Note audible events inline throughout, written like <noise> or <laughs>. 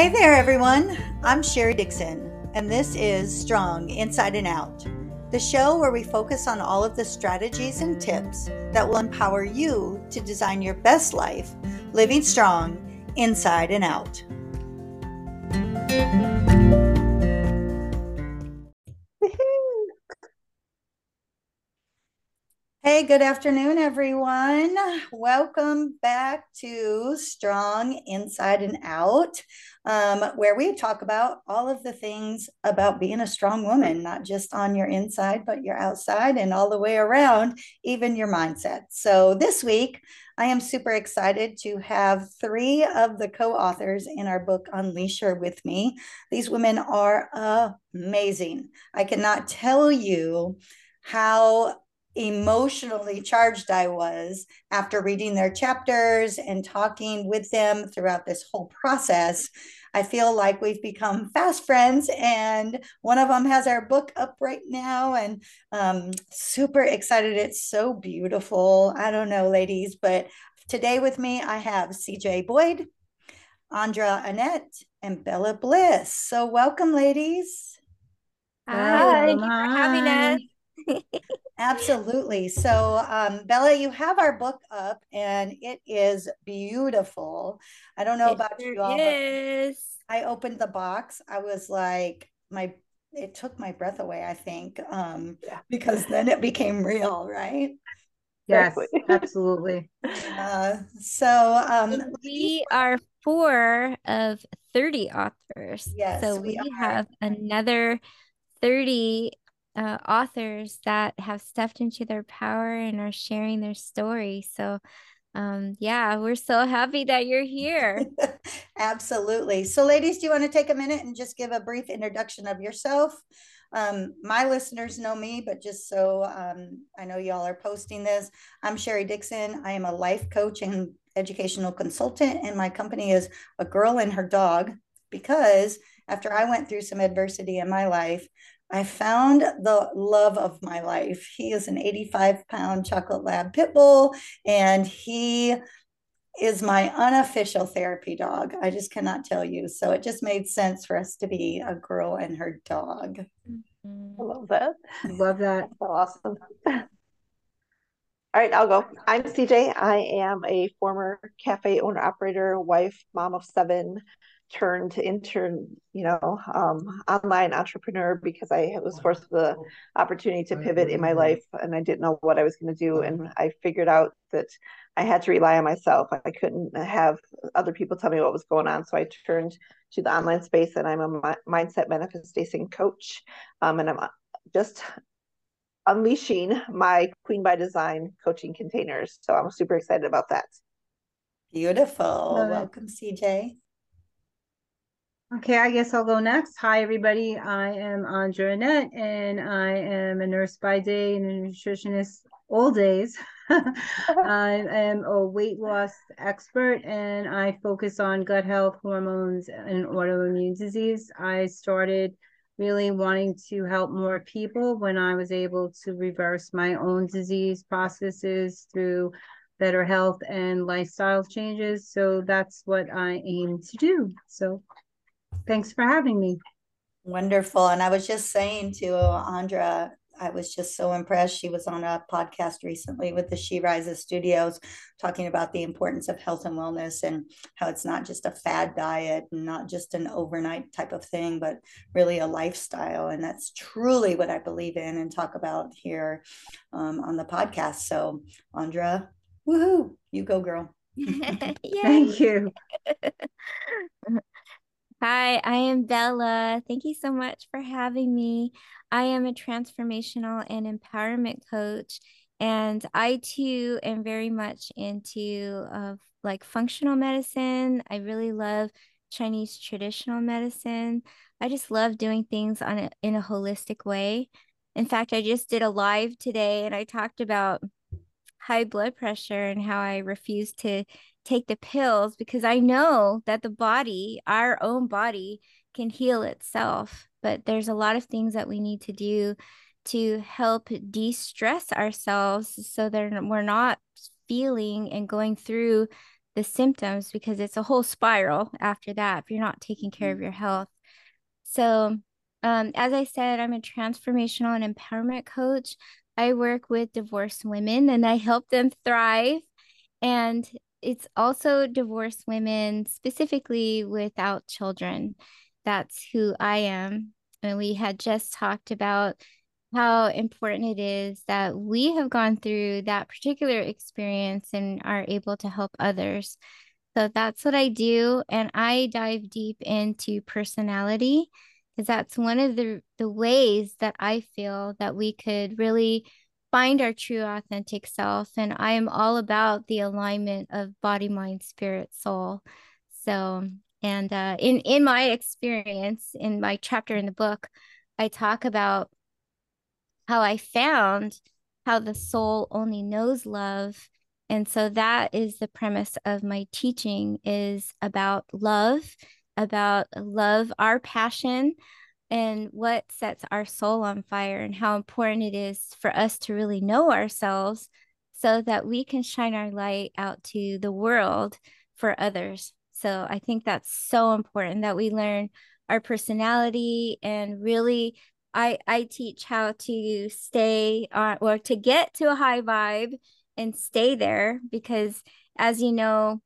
Hey there, everyone. I'm Sherry Dixon, and this is Strong Inside and Out, the show where we focus on all of the strategies and tips that will empower you to design your best life, living strong inside and out. Hey, good afternoon, everyone. Welcome back to Strong Inside and Out, um, where we talk about all of the things about being a strong woman, not just on your inside, but your outside and all the way around, even your mindset. So this week, I am super excited to have three of the co authors in our book, Unleash Her, with me. These women are amazing. I cannot tell you how emotionally charged I was after reading their chapters and talking with them throughout this whole process. I feel like we've become fast friends, and one of them has our book up right now, and um, super excited. It's so beautiful. I don't know, ladies, but today with me I have CJ Boyd, Andra Annette, and Bella Bliss. So welcome, ladies. Hi, thank you for having us. Absolutely. So, um, Bella, you have our book up and it is beautiful. I don't know it about sure you all. Is. I opened the box. I was like, my it took my breath away, I think, um, because then it became real, right? Yes, <laughs> absolutely. Uh, so um, we are four of 30 authors. Yes. So we, we have another 30 uh, authors that have stepped into their power and are sharing their story. So, um, yeah, we're so happy that you're here. <laughs> Absolutely. So, ladies, do you want to take a minute and just give a brief introduction of yourself? Um, my listeners know me, but just so um, I know y'all are posting this, I'm Sherry Dixon. I am a life coach and educational consultant, and my company is A Girl and Her Dog because after I went through some adversity in my life, I found the love of my life. He is an 85 pound chocolate lab pit bull, and he is my unofficial therapy dog. I just cannot tell you. So it just made sense for us to be a girl and her dog. Mm-hmm. I love that. Love that. So awesome. All right, I'll go. I'm CJ. I am a former cafe owner, operator, wife, mom of seven, turned intern, you know um, online entrepreneur because I was forced with the opportunity to pivot in my life and I didn't know what I was going to do and I figured out that I had to rely on myself. I couldn't have other people tell me what was going on, so I turned to the online space and I'm a mindset manifestation coach um, and I'm uh, just unleashing my Queen by Design coaching containers. So I'm super excited about that. Beautiful. Welcome, CJ. Okay, I guess I'll go next. Hi, everybody. I am Andra Annette, and I am a nurse by day and a nutritionist all days. <laughs> I am a weight loss expert, and I focus on gut health, hormones, and autoimmune disease. I started really wanting to help more people when I was able to reverse my own disease processes through better health and lifestyle changes. So that's what I aim to do. So Thanks for having me. Wonderful. And I was just saying to Andra, I was just so impressed. She was on a podcast recently with the She Rises Studios talking about the importance of health and wellness and how it's not just a fad diet and not just an overnight type of thing, but really a lifestyle. And that's truly what I believe in and talk about here um, on the podcast. So, Andra, woohoo, you go, girl. <laughs> Thank you. <laughs> Hi, I am Bella. Thank you so much for having me. I am a transformational and empowerment coach, and I too am very much into uh, like functional medicine. I really love Chinese traditional medicine. I just love doing things on a, in a holistic way. In fact, I just did a live today and I talked about high blood pressure and how I refuse to take the pills because I know that the body, our own body, can heal itself. But there's a lot of things that we need to do to help de stress ourselves so that we're not feeling and going through the symptoms because it's a whole spiral after that if you're not taking care of mm-hmm. your health. So, um, as I said, I'm a transformational and empowerment coach. I work with divorced women and I help them thrive. And it's also divorced women specifically without children. That's who I am. And we had just talked about how important it is that we have gone through that particular experience and are able to help others. So that's what I do. And I dive deep into personality because that's one of the, the ways that I feel that we could really find our true authentic self. And I am all about the alignment of body, mind, spirit, soul. So, and uh, in in my experience, in my chapter in the book, I talk about how I found how the soul only knows love. And so that is the premise of my teaching is about love, about love, our passion, and what sets our soul on fire and how important it is for us to really know ourselves so that we can shine our light out to the world for others. So I think that's so important that we learn our personality and really I I teach how to stay on or to get to a high vibe and stay there because as you know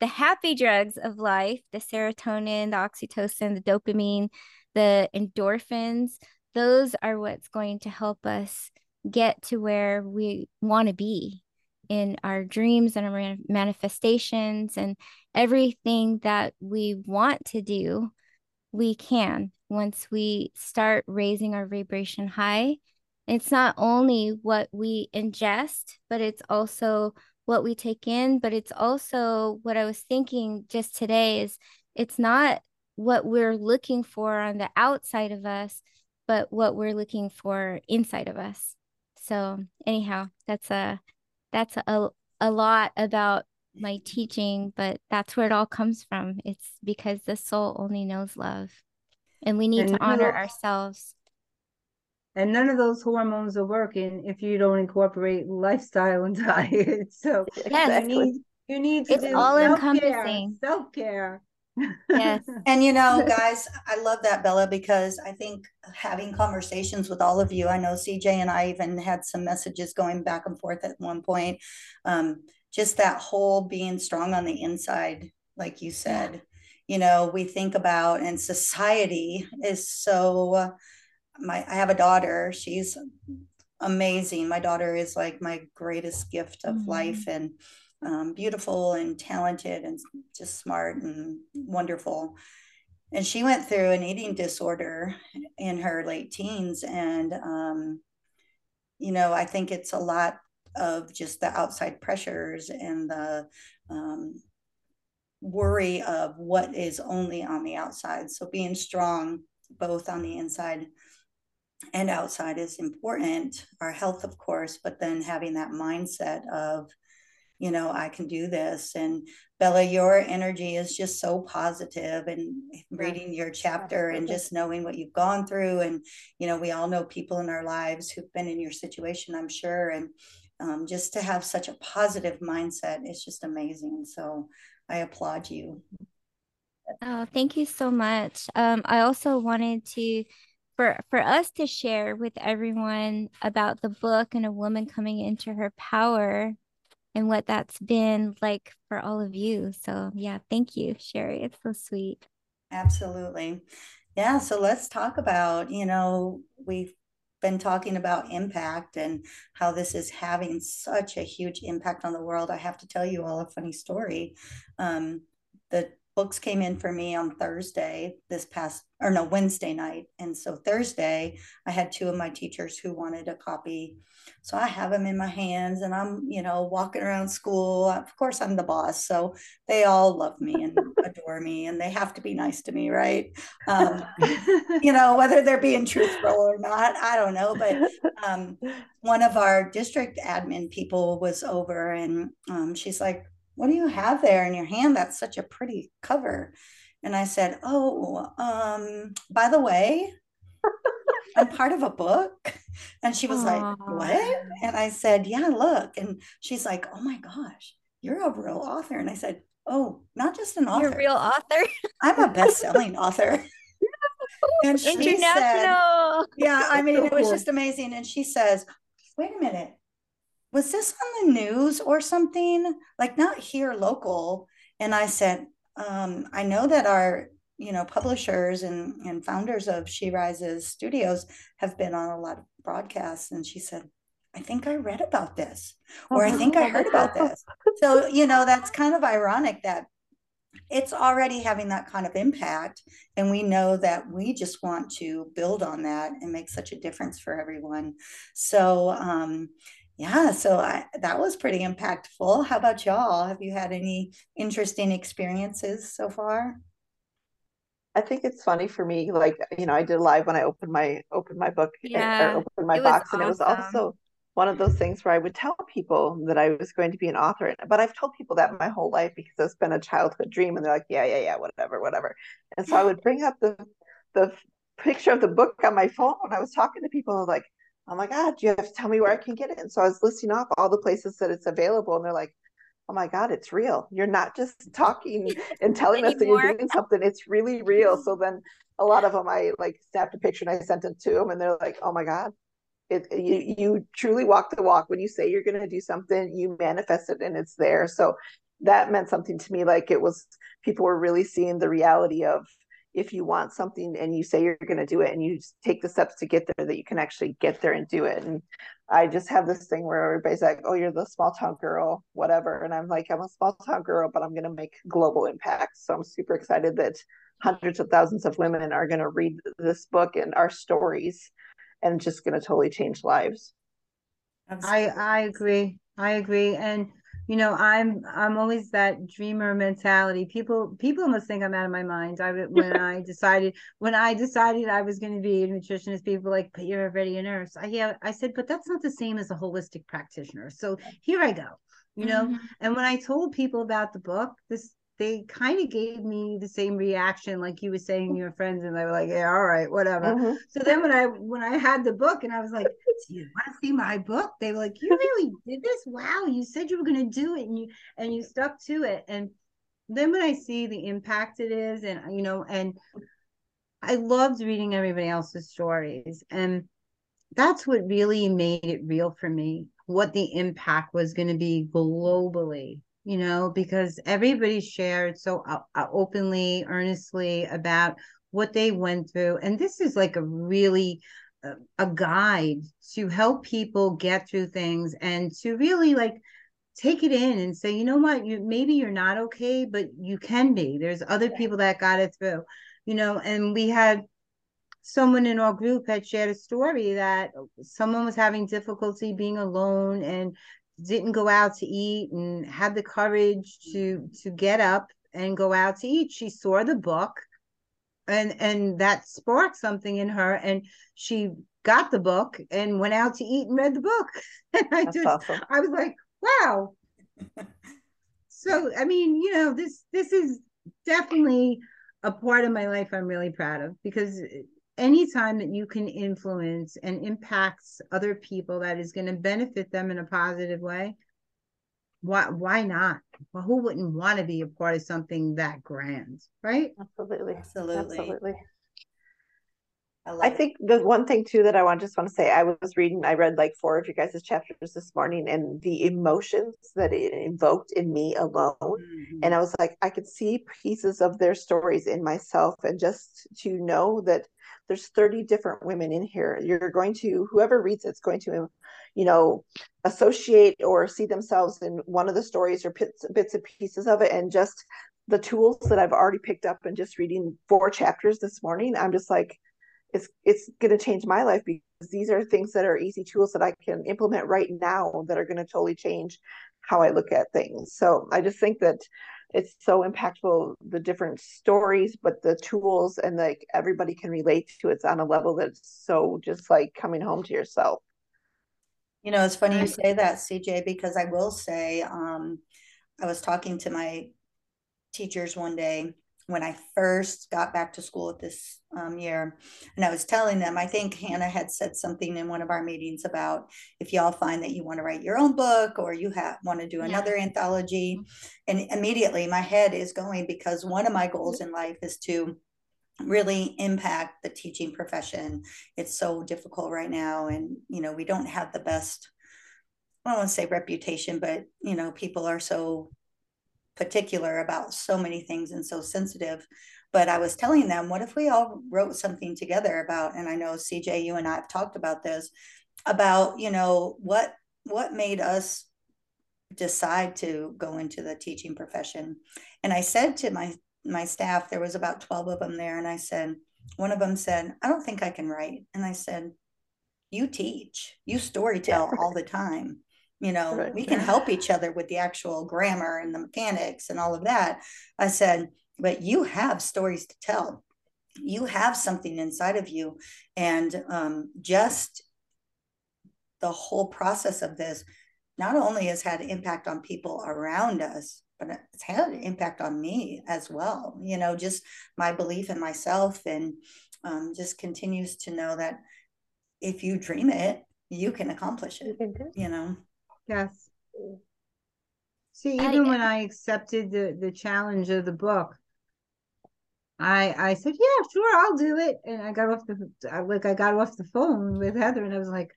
the happy drugs of life the serotonin the oxytocin the dopamine the endorphins those are what's going to help us get to where we want to be in our dreams and our manifestations and everything that we want to do we can once we start raising our vibration high. It's not only what we ingest, but it's also what we take in. But it's also what I was thinking just today is it's not what we're looking for on the outside of us, but what we're looking for inside of us. So anyhow, that's a that's a a lot about my teaching, but that's where it all comes from. It's because the soul only knows love. And we need and to honor ourselves. And none of those hormones are working if you don't incorporate lifestyle and <laughs> diet. So yes, you need, you need to it's do all encompassing self care. Yes. <laughs> and you know, guys, I love that, Bella, because I think having conversations with all of you, I know CJ and I even had some messages going back and forth at one point. Um, just that whole being strong on the inside, like you said. You know, we think about and society is so my I have a daughter, she's amazing. My daughter is like my greatest gift of mm-hmm. life and um, beautiful and talented and just smart and wonderful. And she went through an eating disorder in her late teens. And, um, you know, I think it's a lot of just the outside pressures and the um, worry of what is only on the outside. So being strong both on the inside and outside is important. Our health, of course, but then having that mindset of, you know, I can do this. And Bella, your energy is just so positive and reading your chapter and just knowing what you've gone through. And, you know, we all know people in our lives who've been in your situation, I'm sure. And um, just to have such a positive mindset is just amazing. So I applaud you. Oh, thank you so much. Um, I also wanted to for for us to share with everyone about the book and a woman coming into her power and what that's been like for all of you. So yeah, thank you, Sherry. It's so sweet. Absolutely. Yeah, so let's talk about, you know, we've been talking about impact and how this is having such a huge impact on the world. I have to tell you all a funny story. Um, the books came in for me on Thursday this past or no Wednesday night. And so Thursday I had two of my teachers who wanted a copy. So I have them in my hands and I'm you know walking around school. Of course I'm the boss so they all love me and <laughs> adore me and they have to be nice to me right? Um, <laughs> you know whether they're being truthful or not I don't know but um, one of our district admin people was over and um, she's like what do you have there in your hand? That's such a pretty cover. And I said, Oh, um, by the way, <laughs> I'm part of a book. And she was Aww. like, What? And I said, Yeah, look. And she's like, Oh my gosh. You're a real author. And I said, Oh, not just an author. You're a real author. I'm a best-selling author. <laughs> and she International. said, Yeah, I mean, it was <laughs> just amazing. And she says, Wait a minute. Was this on the news or something? Like not here local. And I said, um, I know that our you know publishers and and founders of she rises studios have been on a lot of broadcasts. And she said i think i read about this or i think i heard about this. So you know that's kind of ironic that it's already having that kind of impact. And we know that we just want to build on that and make such a difference for everyone. So um yeah so I, that was pretty impactful how about y'all have you had any interesting experiences so far I think it's funny for me, like you know, I did live when I opened my opened my book eh, Yeah, or opened my box, and it was also one of those things where I would tell people that I was going to be an author. But I've told people that my whole life because it's been a childhood dream, and they're like, "Yeah, yeah, yeah, whatever, whatever." And so I would bring up the the picture of the book on my phone when I was talking to people. I was like, "Oh my God, you have to tell me where I can get it." And so I was listing off all the places that it's available, and they're like, oh my God, it's real. You're not just <laughs> talking and telling us that you're doing something. It's really real. <laughs> So then a lot of them, I like snapped a picture and I sent it to them and they're like, oh my God, it, you, you truly walk the walk. When you say you're going to do something, you manifest it and it's there. So that meant something to me. Like it was, people were really seeing the reality of if you want something and you say you're going to do it and you take the steps to get there, that you can actually get there and do it. And I just have this thing where everybody's like, "Oh, you're the small town girl, whatever," and I'm like, "I'm a small town girl, but I'm going to make global impact." So I'm super excited that hundreds of thousands of women are going to read this book and our stories, and just going to totally change lives. I I agree. I agree. And you know, I'm I'm always that dreamer mentality. People people must think I'm out of my mind. I when <laughs> I decided when I decided I was going to be a nutritionist, people were like, but you're already a nurse. I yeah, I said, but that's not the same as a holistic practitioner. So here I go. You know, Mhm. and when I told people about the book, this they kind of gave me the same reaction like you were saying your friends and they were like yeah all right whatever Mhm. so then when I when I had the book and I was like, "Do you want to see my book?" They were like, "You really <laughs> did this? Wow! You said you were going to do it, and you and you stuck to it." And then when I see the impact it is, and you know, and I loved reading everybody else's stories, and that's what really made it real for me. What the impact was going to be globally, you know, because everybody shared so uh, uh, openly, earnestly about what they went through. And this is like a really uh, a guide to help people get through things and to really like take it in and say, you know what, you maybe you're not okay, but you can be. There's other people that got it through, you know, and we had someone in our group had shared a story that someone was having difficulty being alone and didn't go out to eat and had the courage to to get up and go out to eat. She saw the book and and that sparked something in her and she got the book and went out to eat and read the book. <laughs> And i That's just awesome. i was like wow. <laughs> So i mean you know this this is definitely a part of my life i'm really proud of because anytime that you can influence and impacts other people that is going to benefit them in a positive way why why not well who wouldn't want to be a part of something that grand right Absolutely. Absolutely. Absolutely. I I it. think the one thing too that I want just want to say, I was reading, I read like four of you guys' chapters this morning, and the emotions that it invoked in me alone. Mhm. And I was like, I could see pieces of their stories in myself, and just to know that there's 30 different women in here, you're going to, whoever reads it's going to, you know, associate or see themselves in one of the stories or bits, bits and pieces of it, and just the tools that I've already picked up and just reading four chapters this morning, I'm just like, it's it's going to change my life because these are things that are easy tools that I can implement right now that are going to totally change how I look at things. So I just think that it's so impactful the different stories but the tools and like everybody can relate to it's on a level that's so just like coming home to yourself. You know, it's funny you say that, CJ, because I will say, um, I was talking to my teachers one day when I first got back to school this um, year. And I was telling them, I think Hannah had said something in one of our meetings about if y'all find that you want to write your own book or you have want to do another yeah. anthology. And immediately my head is going because one of my goals in life is to really impact the teaching profession. It's so difficult right now. And, you know, we don't have the best, I don't want to say reputation, but, you know, people are so particular about so many things and so sensitive. But I was telling them, what if we all wrote something together about, and I know CJ, you and I have talked about this, about, you know, what what made us decide to go into the teaching profession. And I said to my my staff, there was about 12 of them there, and I said, one of them said, I don't think I can write. And I said, You teach, you story tell <laughs> all the time you know right. we can help each other with the actual grammar and the mechanics and all of that. I said but you have stories to tell. You have something inside of you. And um, just the whole process of this not only has had impact on people around us but it's had an impact on me as well. You know just my belief in myself and um, just continues to know that if you dream it you can accomplish it. you know Yes. See, even I, when I accepted the the challenge of the book, I I said, "Yeah, sure, I'll do it." And I got off the like I got off the phone with Heather, and I was like,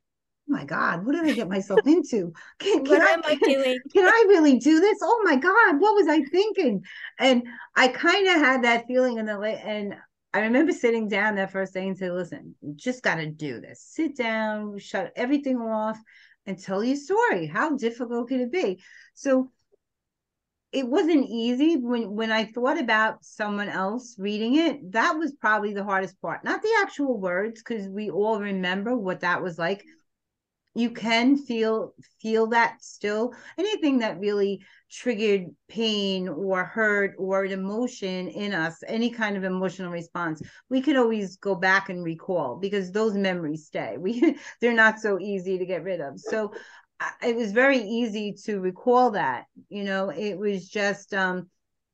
"Oh my God, what did I get myself into? Can, can what I, am I doing? <laughs> Can I really do this? Oh my God, what was I thinking?" And I kind of had that feeling in the late, and I remember sitting down that first day and said, "Listen, you just got to do this. Sit down, shut everything off." And tell your story. How difficult could it be? So it wasn't easy when when I thought about someone else reading it. That was probably the hardest part. Not the actual words, because we all remember what that was like you can feel feel that still. Anything that really triggered pain or hurt or an emotion in us any kind of emotional response we can always go back and recall because those memories stay. <laughs> We they're not so easy to get rid of. So it was very easy to recall that you know? It was just um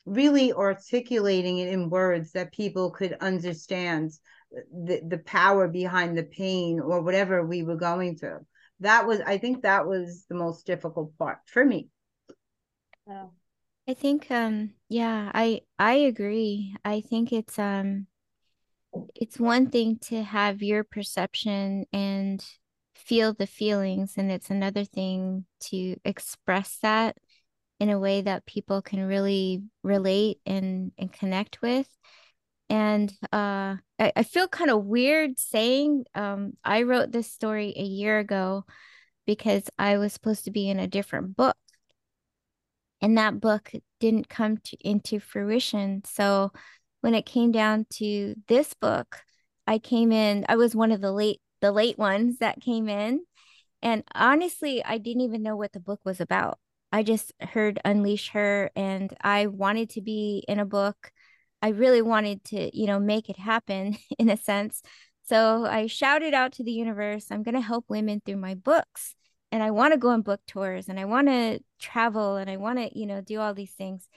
really articulating it in words that people could understand the, the power behind the pain or whatever we were going through that was i think that was the most difficult part for me. Oh. i think um yeah i i agree. I think it's um it's one thing to have your perception and feel the feelings and it's another thing to express that in a way that people can really relate and and connect with and uh, I, I feel kind of weird saying um, I wrote this story a year ago because I was supposed to be in a different book. And that book didn't come to, into fruition. So when it came down to this book, I came in, I was one of the late the late ones that came in. And honestly, I didn't even know what the book was about. I just heard Unleash Her and I wanted to be in a book I really wanted to, you know, make it happen <laughs> in a sense. So I shouted out to the universe, I'm going to help women through my books. And I want to go on book tours and I want to travel and I want to, you know, do all these things.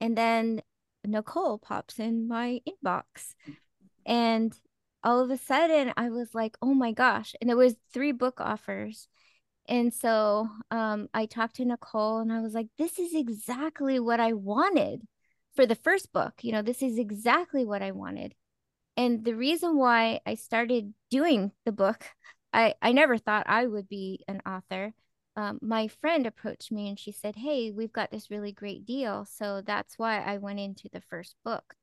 And then Nicole pops in my inbox. And all of a sudden I was like, oh my gosh. And it was three book offers. And so um, I talked to Nicole and I was like, this is exactly what I wanted for the first book. You know, this is exactly what I wanted. And the reason why I started doing the book, I, I never thought I would be an author. Um, my friend approached me and she said, Hey, we've got this really great deal. So that's why I went into the first book.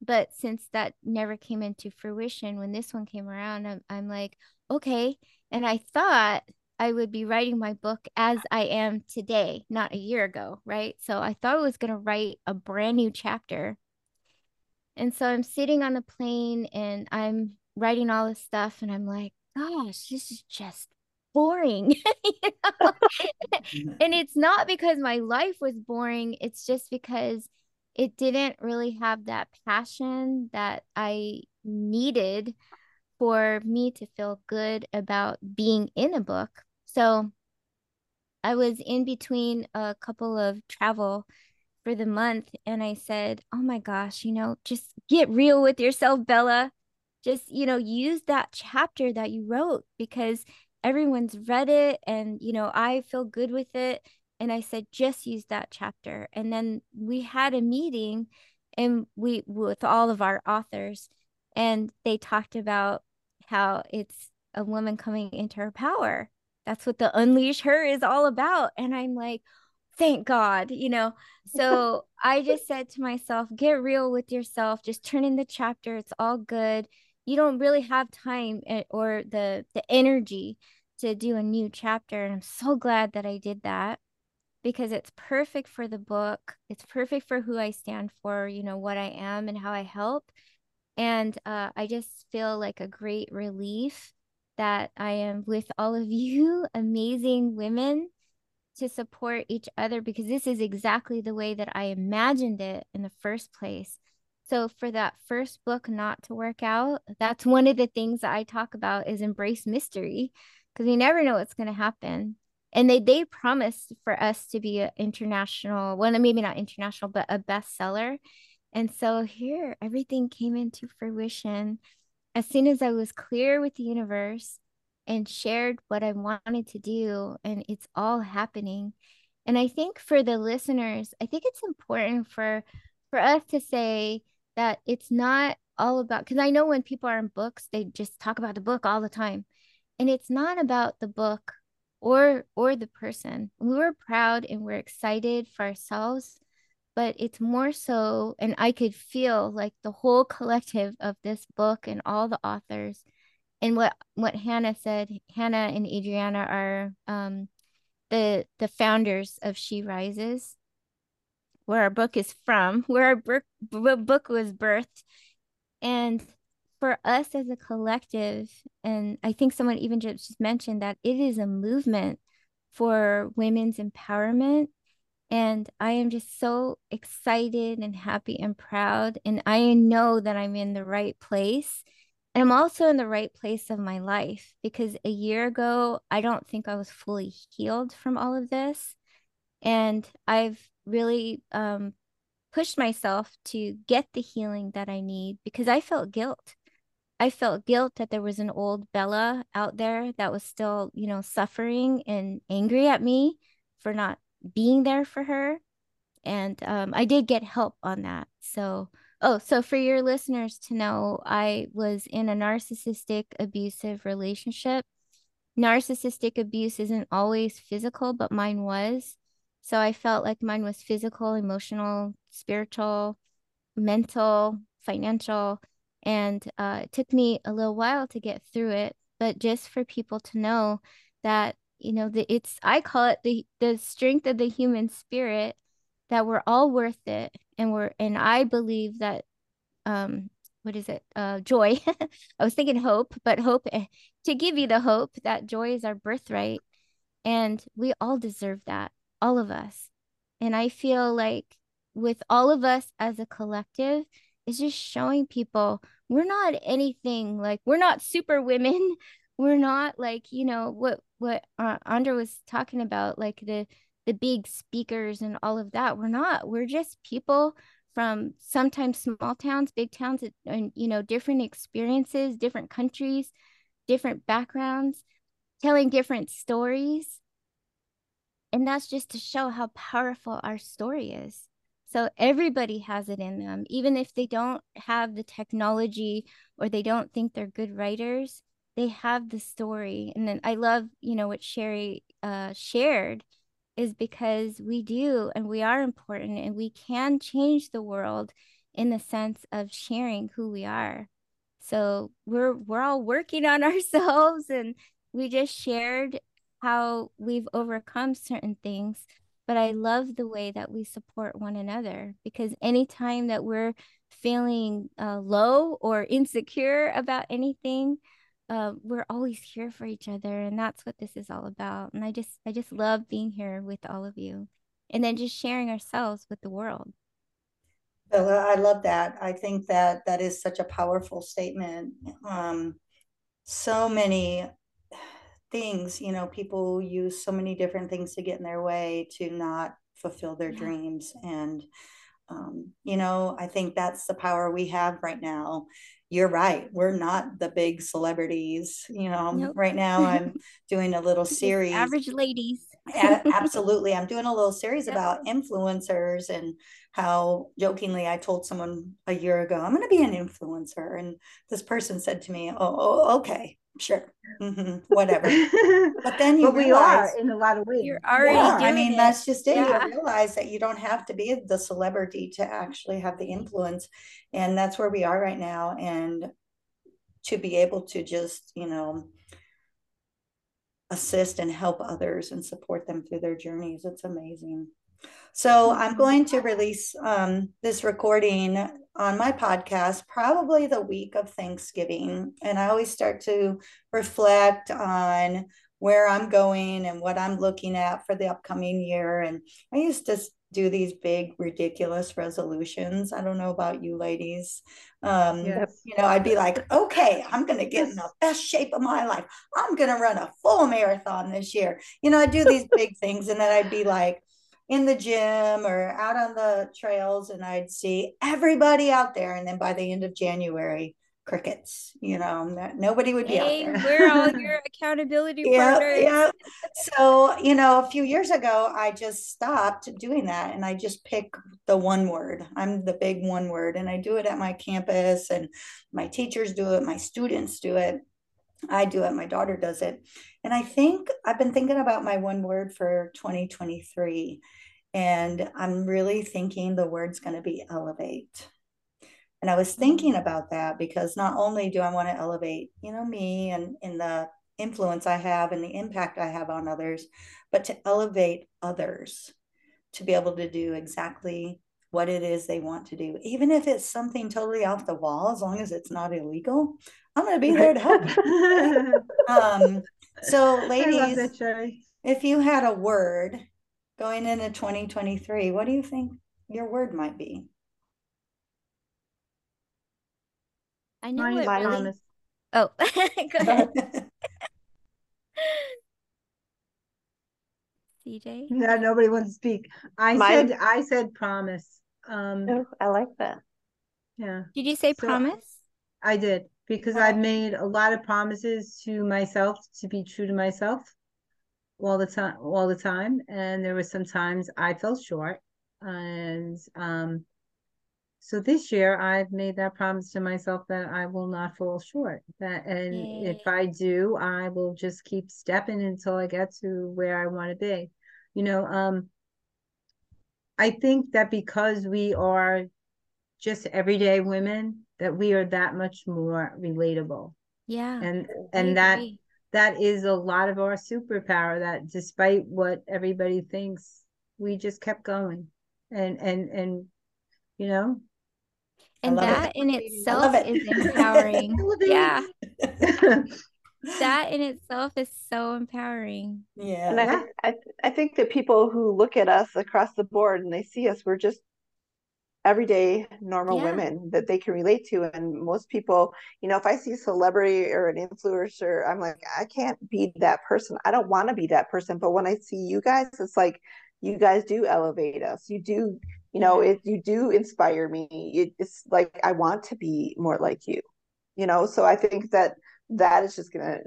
But since that never came into fruition, when this one came around, I'm, I'm like, okay. And I thought I would be writing my book as I am today, not a year ago, right? So I thought I was going to write a brand new chapter. And so I'm sitting on the plane and I'm writing all this stuff, and I'm like, gosh, this is just boring. <laughs> <laughs> and it's not because my life was boring, it's just because it didn't really have that passion that I needed for me to feel good about being in a book. So I was in between a couple of travel for the month and I said, "Oh my gosh, you know, just get real with yourself, Bella. Just, you know, use that chapter that you wrote because everyone's read it and, you know, I feel good with it." And I said, "Just use that chapter." And then we had a meeting and we with all of our authors and they talked about how it's a woman coming into her power. That's what the unleash her is all about. And I'm like, thank God, you know. So <laughs> I just said to myself, get real with yourself, just turn in the chapter, it's all good. You don't really have time eh, or the the energy to do a new chapter. And I'm so glad that I did that because it's perfect for the book. It's perfect for who I stand for, you know, what I am and how I help. And uh, I just feel like a great relief that I am with all of you <laughs> amazing women to support each other because this is exactly the way that I imagined it in the first place. So for that first book not to work out, that's one of the things that I talk about is embrace mystery because we never know what's going to happen. And they they promised for us to be an international, well, maybe not international, but a bestseller. And so here everything came into fruition as soon as I was clear with the universe and shared what I wanted to do, and it's all happening. And I think for the listeners, I think it's important for for us to say that it's not all about because I know when people are in books, they just talk about the book all the time. And it's not about the book or or the person. We're proud and we're excited for ourselves, but it's more so and I could feel like the whole collective of this book and all the authors and what what Hannah said, Hannah and Adriana are um, the the founders of She Rises, where our book is from, <laughs> where our book book was birthed, and for us as a collective, and I think someone even just mentioned that it is a movement for women's empowerment. And I am just so excited and happy and proud. And I know that I'm in the right place and I'm also in the right place of my life because a year ago, I don't think I was fully healed from all of this. And I've really um, pushed myself to get the healing that I need because I felt guilt. I felt guilt that there was an old Bella out there that was still, you know, suffering and angry at me for not being there for her. And um, I did get help on that. So, Oh, so for your listeners to know, I was in a narcissistic abusive relationship. Narcissistic abuse isn't always physical, but mine was. So I felt like mine was physical, emotional, spiritual, mental, financial. And uh, it took me a little while to get through it. But just for people to know that, you know, the, it's, I call it the, the strength of the human spirit that we're all worth it and we're and i believe that um what is it? Uh joy. <laughs> I was thinking hope but hope eh, to give you the hope that joy is our birthright and we all deserve that all of us. And i feel like with all of us as a collective is just showing people we're not anything like we're not super women. <laughs> We're not like you know what what uh, was talking about like the the big speakers and all of that. We're not. We're just people from sometimes small towns, big towns, and you know, different experiences, different countries, different backgrounds, telling different stories. And that's just to show how powerful our story is. So everybody has it in them, even if they don't have the technology or they don't think they're good writers, they have the story. And then I love, you know, what Sherry uh, shared is because we do and we are important and we can change the world in the sense of sharing who we are. So we're we're all working on <laughs> ourselves and we just shared how we've overcome certain things but I love the way that we support one another because anytime that we're feeling uh, low or insecure about anything, uh, we're always here for each other and that's what this is all about and i just i just love being here with all of you and then just sharing ourselves with the world Bella, I love that. I think that that is such a powerful statement. Um, so many things, you know, people use so many different things to get in their way to not fulfill their Yeah. dreams and um, you know i think that's the power we have right now you're right we're not the big celebrities you know Nope. right now i'm <laughs> doing a little series average ladies. <laughs> absolutely i'm doing a little series about influencers and how jokingly i told someone a year ago i'm going to be an influencer and this person said to me oh, oh okay sure hmm whatever <laughs> but then you but we realize are in a lot of ways. You're already yeah, doing I mean, it. that's just it. Yeah. You realize that you don't have to be the celebrity to actually have the influence. And that's where we are right now. And to be able to just, you know, assist and help others and support them through their journeys, it's amazing. So I'm going to release um, this recording on my podcast probably the week of Thanksgiving. And I always start to reflect on where I'm going and what I'm looking at for the upcoming year. And I used to do these big, ridiculous resolutions. I don't know about you ladies. Um, Yes. You know, I'd be like, okay, I'm going to get in the best shape of my life. I'm going to run a full marathon this year. You know, I do these big things and then I'd be like, in the gym or out on the trails and I'd see everybody out there. And then by the end of January, crickets, you know, no- nobody would be out there. we're all <laughs> your accountability Yeah, partners. yeah. So, you know, a few years ago, I just stopped doing that and I just pick the one word. I'm the big one word, and I do it at my campus, and my teachers do it, my students do it. I do it, my daughter does it. And I think I've been thinking about my one word for 2023. And I'm really thinking the word's going to be elevate. And I was thinking about that because not only do I want to elevate, you know, me and in the influence I have and the impact I have on others, but to elevate others to be able to do exactly what it is they want to do, even if it's something totally off the wall, as long as it's not illegal. I'm going to be there to help. <laughs> Um, so, I ladies, that, if you had a word going into 2023, what do you think your word might be? I know Mine what really. promise. Oh, <laughs> go ahead, <laughs> CJ. No, nobody wants to speak. I Mine- said I said promise. Um, Oh, I like that. yeah, Did you say So- promise? I did because I've made a lot of promises to myself to be true to myself all the time all the time and there were some times I fell short and um so this year I've made that promise to myself that I will not fall short that and if I do I will just keep stepping until I get to where I want to be you know um I think that because we are just everyday women that we are that much more relatable Yeah. and and that that is a lot of our superpower that despite what everybody thinks we just kept going and and and you know And love it. that in itself love it. is <laughs> empowering. Yeah. <laughs> That in itself is so empowering. Yeah. And I, think, I, I think that people who look at us across the board and they see us, we're just everyday normal Yeah. women that they can relate to. And most people, you know, if I see a celebrity or an influencer, I'm like, I can't be that person. I don't want to be that person. But when I see you guys, it's like you guys do elevate us. You do, you know, it you do inspire me. It, it's like I want to be more like you. You know, so I think that that is just gonna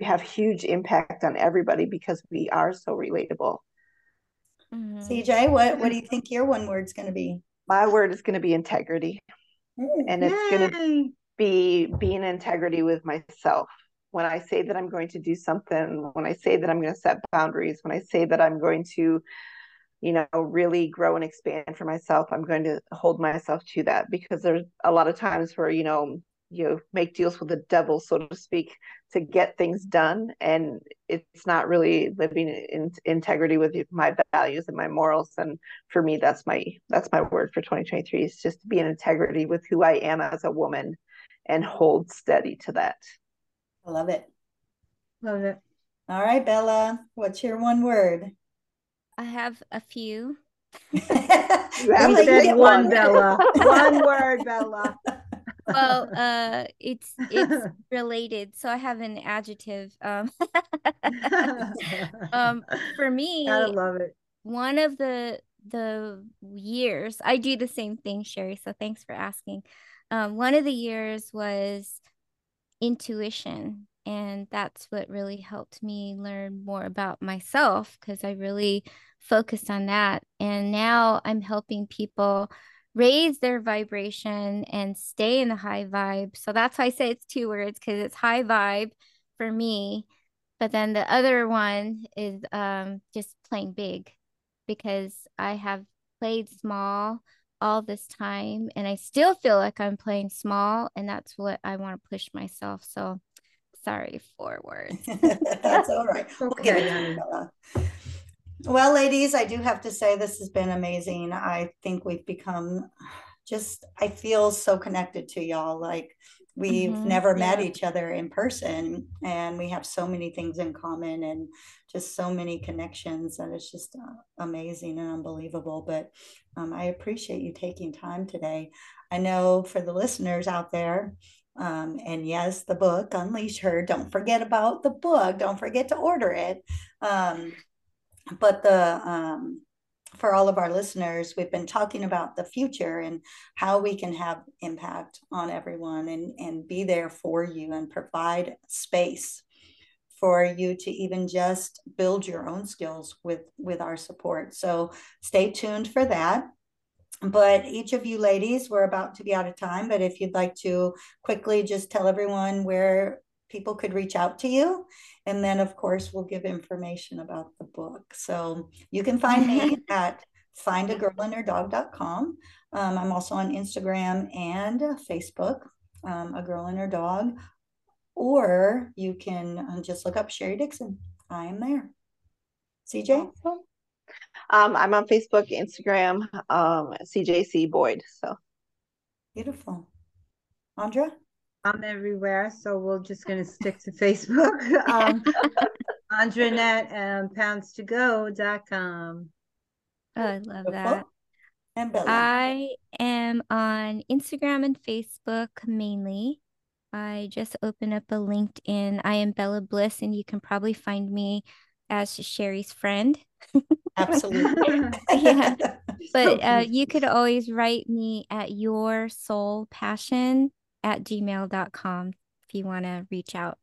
have huge impact on everybody because we are so relatable. Mhm. CJ, what, what do you think your one word's going to be? My word is going to be integrity, Ooh, and it's going to Yay. be being integrity with myself. When I say that I'm going to do something, when I say that I'm going to set boundaries, when I say that I'm going to, you know, really grow and expand for myself, I'm going to hold myself to that because there's a lot of times where, you know, you know make deals with the devil, so to speak, to get things done. And it's not really living in integrity with my values and my morals. And for me, that's my that's my word for 2023 is just to be in integrity with who I am as a woman and hold steady to that. I love it. love it All right, Bella, what's your one word? I have a few. <laughs> you You have we said one one. bella <laughs> one word bella Well, uh, it's it's <laughs> related. So I have an adjective. Um, <laughs> um, for <laughs> me, gotta love it one of the the years I do the same thing, Sherry. So thanks for asking. Um, one of the years was intuition. And that's what really helped me learn more about myself because I really focused on that. And now I'm helping people raise their vibration and stay in the high vibe. So that's why I say it's two words because it's high vibe for me. But then the other one is um, just playing big because I have played small all this time and I still feel like I'm playing small and that's what I want to push myself. So sorry for words. <laughs> that's all right. <laughs> okay. Well, ladies, I do have to say this has been amazing. I think we've become just I feel so connected to y'all. Like we've mm-hmm. never yeah. met each other in person and we have so many things in common and just so many connections and it's just uh, amazing and unbelievable but um, i appreciate you taking time today i know for the listeners out there um, and yes the book unleash her don't forget about the book don't forget to order it um, but the um, for all of our listeners, we've been talking about the future and how we can have impact on everyone and, and be there for you and provide space for you to even just build your own skills with with our support. So stay tuned for that. But each of you ladies, we're about to be out of time. But if you'd like to quickly just tell everyone where people could reach out to you. And then, of course, we'll give information about the book. So you can find me <laughs> at findagirlandherdog.com. Um, I'm also on Instagram and Facebook, um, A Girl and Her Dog. Or you can uh, just look up Sherry Dixon. I am there. CJ? Um, I'm on Facebook, Instagram, um, CJC Boyd. So beautiful. Andra? I'm everywhere, so we're just going to stick to Facebook. <laughs> um, Andra Annette and pounds-to-go.com. Oh, I love that. And Bella. I am on Instagram and Facebook mainly. I just opened up a LinkedIn. I am Bella Bliss, and you can probably find me as Sherry's friend. Absolutely. <laughs> <laughs> yeah. But uh, you could always write me at your soul passion at gmail.com if you want to reach out.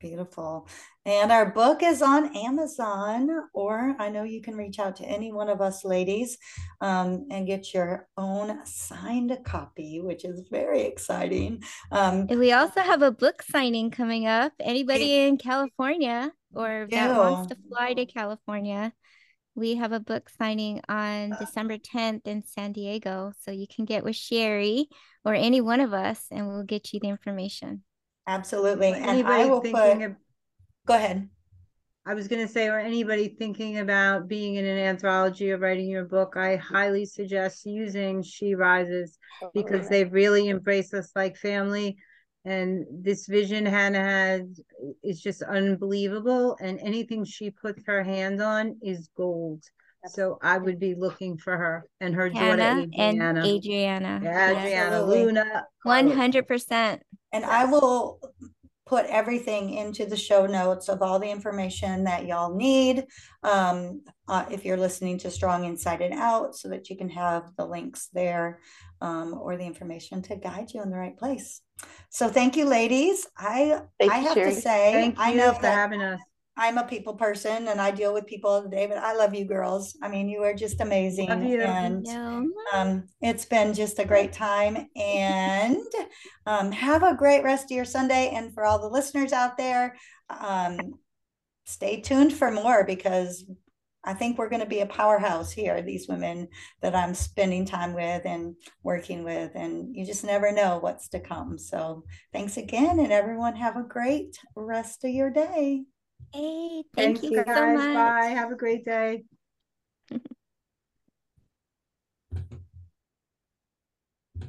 Beautiful. And our book is on Amazon, or I know you can reach out to any one of us ladies um, and get your own signed copy, which is very exciting. Um, we also have a book signing coming up. Anybody in California or that wants to fly to California, we have a book signing on uh. December 10th in San Diego. So you can get with Sherry or any one of us and we'll get you the information. Absolutely. And I will put, of, go ahead. I was going to say, or anybody thinking about being in an anthology or writing your book, I highly suggest using She Rises because they've really embraced us like family. And this vision Hanna has is just unbelievable. And anything she puts her hand on is gold. So I would be looking for her and her Hanna daughter Adriana. and Adriana. Yeah, Adriana, Luna. One hundred percent. And I will put everything into the show notes of all the information that y'all need um, uh, if you're listening to Strong Inside and Out, so that you can have the links there um, or the information to guide you in the right place. So thank you, ladies. I Thank I have to say, thank I know for having us. I'm a people person and I deal with people all day, but I love you girls. I mean, you are just amazing. And um, it's been just a great time. And <laughs> um, have a great rest of your Sunday. And for all the listeners out there, um, stay tuned for more because I think we're going to be a powerhouse here, these women that I'm spending time with and working with. And you just never know what's to come. So thanks again. And everyone have a great rest of your day. Hey, thank, thank you, you guys. So Bye. Have a great day. <laughs>